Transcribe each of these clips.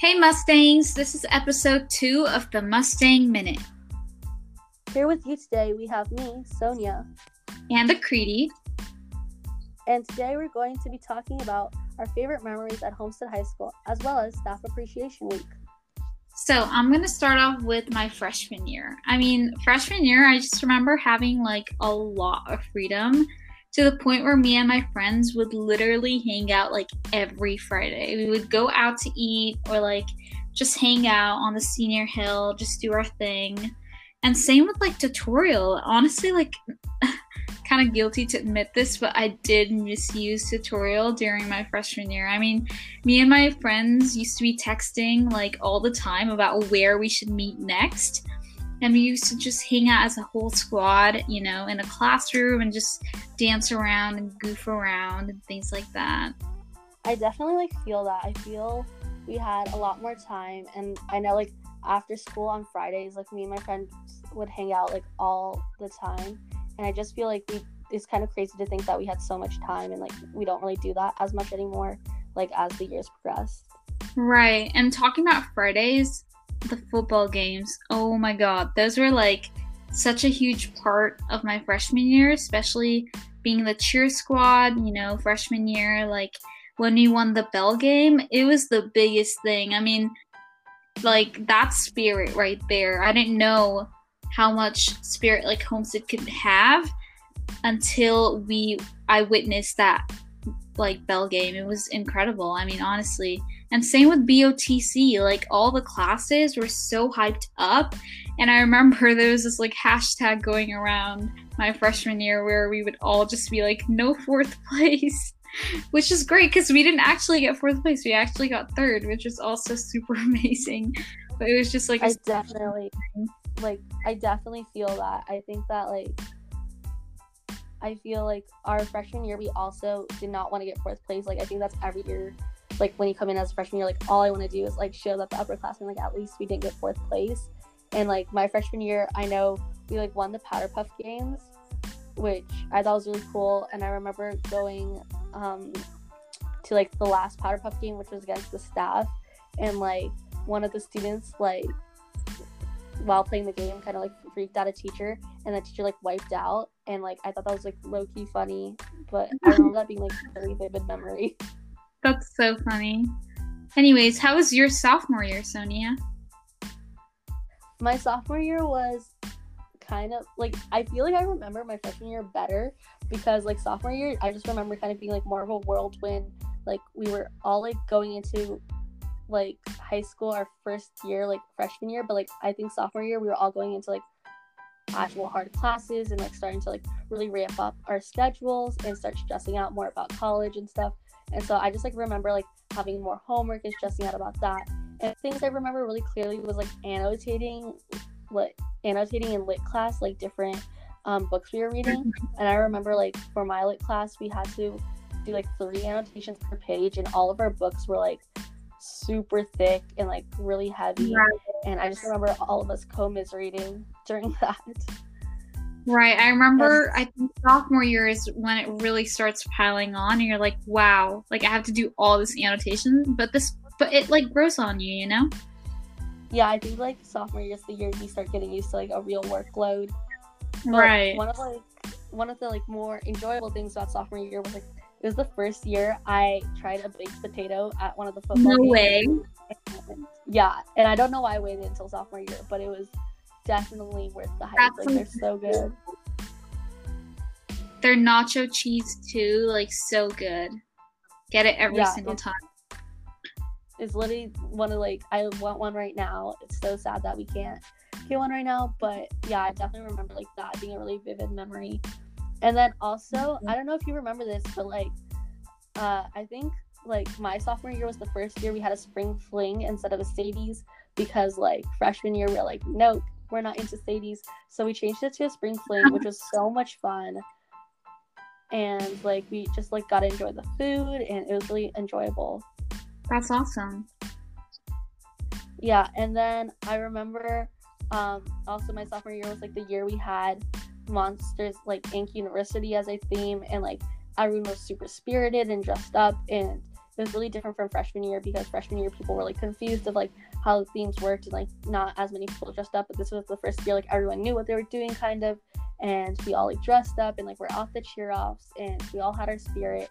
Hey Mustangs, this is episode two of the Mustang Minute. Here with you today, we have me, Sonia. And the Aakriti. And today we're going to be talking about our favorite memories at Homestead High School, as well as Staff Appreciation Week. So I'm gonna start off with my freshman year. I mean, freshman year, I just remember having like a lot of freedom to the point where me and my friends would literally hang out like every Friday. We would go out to eat or like just hang out on the senior hill, just do our thing. And same with like tutorial. Honestly, like kind of guilty to admit this, but I did misuse tutorial during my freshman year. I mean, me and my friends used to be texting like all the time about where we should meet next and we used to just hang out as a whole squad, you know, in a classroom and just dance around and goof around and things like that. I definitely like feel that. I feel we had a lot more time and I know like after school on Fridays, like me and my friends would hang out like all the time. And I just feel like we it's kind of crazy to think that we had so much time and like we don't really do that as much anymore, like as the years progress. Right. And talking about Fridays, the football games. Oh my god, those were like such a huge part of my freshman year, especially being the cheer squad, you know, freshman year like when we won the bell game, it was the biggest thing. I mean, like that spirit right there. I didn't know how much spirit like Homestead could have until we I witnessed that like bell game. It was incredible. I mean, honestly, and same with BOTC, like all the classes were so hyped up. And I remember there was this like hashtag going around my freshman year where we would all just be like, no fourth place, which is great because we didn't actually get fourth place. We actually got third, which is also super amazing. But it was just like, I definitely, like, I definitely feel that. I think that, like, I feel like our freshman year, we also did not want to get fourth place. Like, I think that's every year like when you come in as a freshman, you're like, all I want to do is like show that the upperclassmen like at least we didn't get fourth place. And like my freshman year, I know we like won the Powder Puff games, which I thought was really cool. And I remember going um, to like the last Powder Puff game, which was against the staff, and like one of the students like while playing the game kind of like freaked out a teacher. And the teacher like wiped out. And like i thought that was like low-key funny. But i remember that being like a very vivid memory That's so funny. Anyways, how was your sophomore year, Sonia? My sophomore year was kind of like I feel like I remember my freshman year better because like sophomore year I just remember kind of being like more of a whirlwind. Like we were all like going into like high school our first year, like freshman year, but like I think sophomore year we were all going into like actual hard classes and like starting to like really ramp up our schedules and start stressing out more about college and stuff. And so I just like remember like having more homework and stressing out about that. And things I remember really clearly was like annotating, lit, annotating in lit class like different um, books we were reading. And I remember like for my lit class we had to do like three annotations per page, and all of our books were like super thick and like really heavy. And I just remember all of us commiserating during that. Right. I remember I think sophomore year is when it really starts piling on and you're like, wow, like I have to do all this annotation, but this but it like grows on you, you know? Yeah, I think like sophomore year is the year you start getting used to like a real workload. But right. One of like one of the like more enjoyable things about sophomore year was like it was the first year I tried a baked potato at one of the football no games. way. Yeah, and I don't know why I waited until sophomore year, but it was definitely worth the hype. Like they're so good. Their nacho cheese too, like so good. Get it every Yeah, single time. It's literally one of like I want one right now. It's so sad that we can't get one right now, but yeah, I definitely remember like that being a really vivid memory. And then also, I don't know if you remember this, but like uh I think like my sophomore year was the first year we had a spring fling instead of a Sadie's because like freshman year we are like, nope, we're not into Sadie's. So we changed it to a spring fling, which was so much fun. And like we just like got to enjoy the food and it was really enjoyable. That's awesome. Yeah, and then I remember um also my sophomore year was like the year we had Monsters like Inc. University as a theme and like everyone was super spirited and dressed up and it was really different from freshman year because freshman year people were like confused of like how the themes worked and like not as many people dressed up. But this was the first year like everyone knew what they were doing kind of, and we all like dressed up and like we're off the cheer offs and we all had our spirit,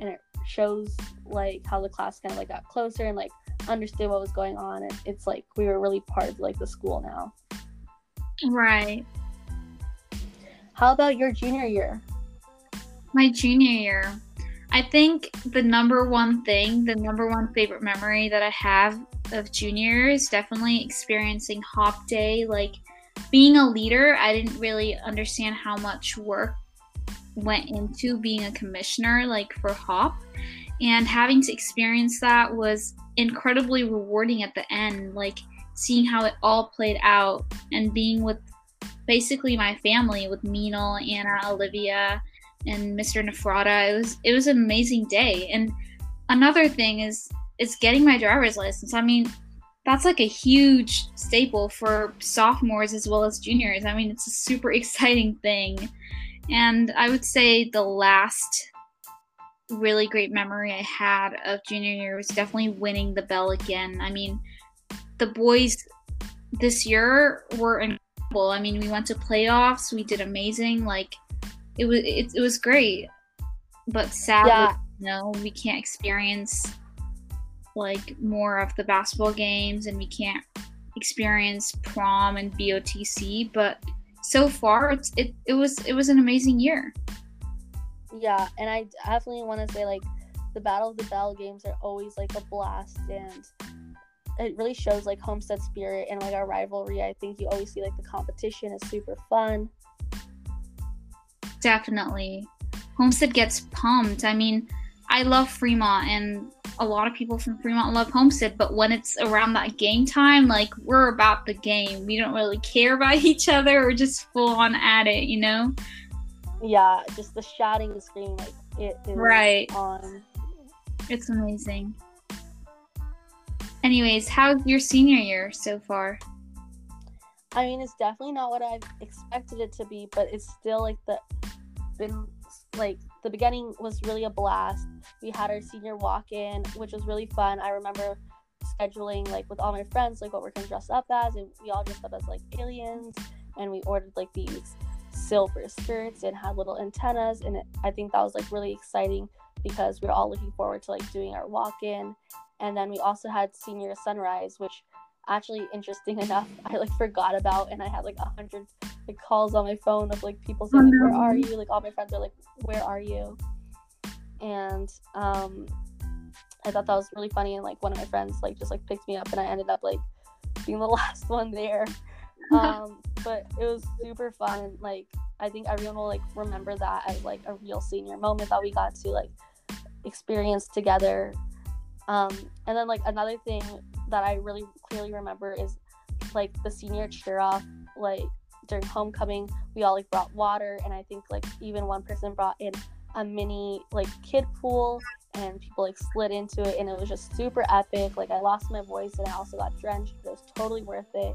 and it shows like how the class kind of like got closer and like understood what was going on and it's like we were really part of like the school now. Right. How about your junior year? My junior year. I think the number one thing, the number one favorite memory that I have of junior is definitely experiencing hop day. Like being a leader, I didn't really understand how much work went into being a commissioner, like for hop. And having to experience that was incredibly rewarding at the end. Like seeing how it all played out and being with basically my family with Minal, Anna, Olivia, and Mr. Nefrata. It was it was an amazing day. And another thing is is getting my driver's license. I mean, that's like a huge staple for sophomores as well as juniors. I mean, it's a super exciting thing. And I would say the last really great memory I had of junior year was definitely winning the bell again. I mean, the boys this year were incredible. I mean, we went to playoffs, we did amazing. Like it was it, it was great. But sadly, yeah. no, we can't experience like more of the basketball games and we can't experience prom and BOTC, but so far it's it, it was it was an amazing year. Yeah, and I definitely want to say like the Battle of the Bell games are always like a blast and it really shows like Homestead spirit and like our rivalry. I think you always see like the competition is super fun. Definitely. Homestead gets pumped. I mean, I love Fremont and a lot of people from Fremont love Homestead, but when it's around that game time, like we're about the game. We don't really care about each other. We're just full on at it, you know? Yeah, just the shouting and screaming, like it is right. on. It's amazing. Anyways, how's your senior year so far? I mean, it's definitely not what I've expected it to be, but it's still like the been like the beginning was really a blast. We had our senior walk in, which was really fun. I remember scheduling like with all my friends like what we're gonna dress up as, and we all dressed up as like aliens, and we ordered like these silver skirts and had little antennas, and it, I think that was like really exciting because we are all looking forward to like doing our walk in, and then we also had senior sunrise, which actually interesting enough I like forgot about, and I had like a hundred like calls on my phone of like people saying like, "Where are you?" Like all my friends are like, "Where are you?" And um, I thought that was really funny, and like one of my friends like just like picked me up, and I ended up like being the last one there. um, but it was super fun, like I think everyone will like remember that as like a real senior moment that we got to like experience together. Um, and then like another thing that I really clearly remember is like the senior cheer off like during homecoming we all like brought water and i think like even one person brought in a mini like kid pool and people like slid into it and it was just super epic like i lost my voice and i also got drenched but it was totally worth it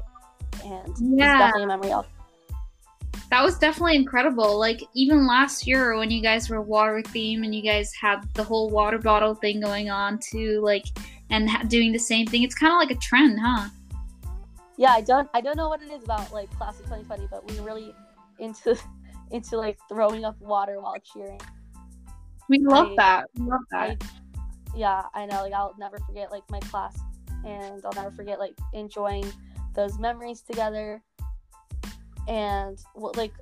and yeah. it's definitely a memory I'll- that was definitely incredible like even last year when you guys were water theme and you guys had the whole water bottle thing going on too like and ha- doing the same thing it's kind of like a trend huh yeah, I don't I don't know what it is about like class of 2020, but we are really into into like throwing up water while cheering. We love I, that. We love that. I, yeah, I know. Like I'll never forget like my class, and I'll never forget like enjoying those memories together. And what like,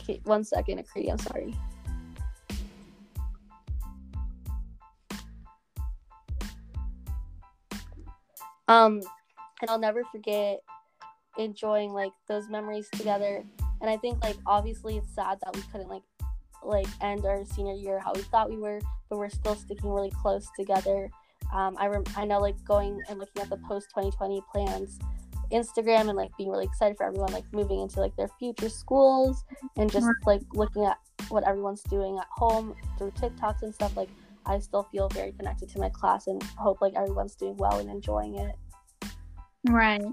okay, one second, Aakriti, I'm sorry. Um, and I'll never forget enjoying like those memories together. And I think like obviously it's sad that we couldn't like like end our senior year how we thought we were, but we're still sticking really close together. Um, I rem- I know like going and looking at the post 2020 plans Instagram and like being really excited for everyone like moving into like their future schools and just like looking at what everyone's doing at home through TikToks and stuff like I still feel very connected to my class and hope like everyone's doing well and enjoying it. Right.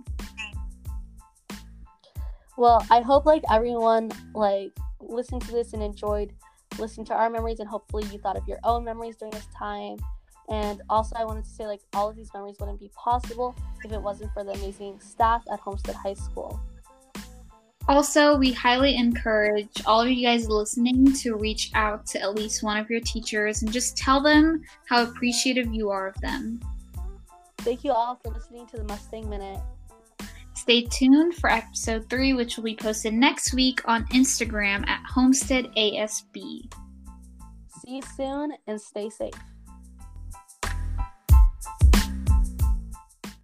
Well, I hope like everyone like listened to this and enjoyed listening to our memories and hopefully you thought of your own memories during this time. And also, I wanted to say, like, all of these memories wouldn't be possible if it wasn't for the amazing staff at Homestead High School. Also, we highly encourage all of you guys listening to reach out to at least one of your teachers and just tell them how appreciative you are of them. Thank you all for listening to the Mustang Minute. Stay tuned for episode 3, which will be posted next week on Instagram at Homestead ASB. See you soon and stay safe.